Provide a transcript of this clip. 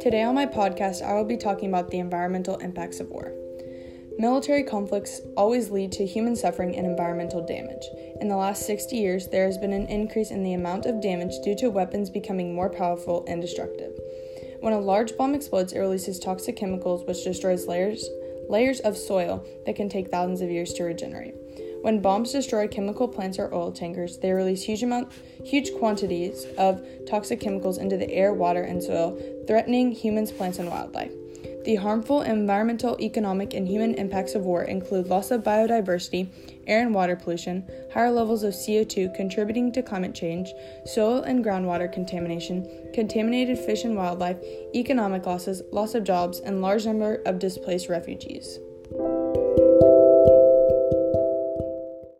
Today on my podcast, I will be talking about the environmental impacts of war. Military conflicts always lead to human suffering and environmental damage. In the last 60 years, there has been an increase in the amount of damage due to weapons becoming more powerful and destructive. When a large bomb explodes, it releases toxic chemicals which destroys layers layers of soil that can take thousands of years to regenerate. When bombs destroy chemical plants or oil tankers, they release huge amount, huge quantities of toxic chemicals into the air, water, and soil, threatening humans, plants, and wildlife. The harmful environmental, economic, and human impacts of war include loss of biodiversity, air and water pollution, higher levels of CO2 contributing to climate change, soil and groundwater contamination, contaminated fish and wildlife, economic losses, loss of jobs, and large number of displaced refugees.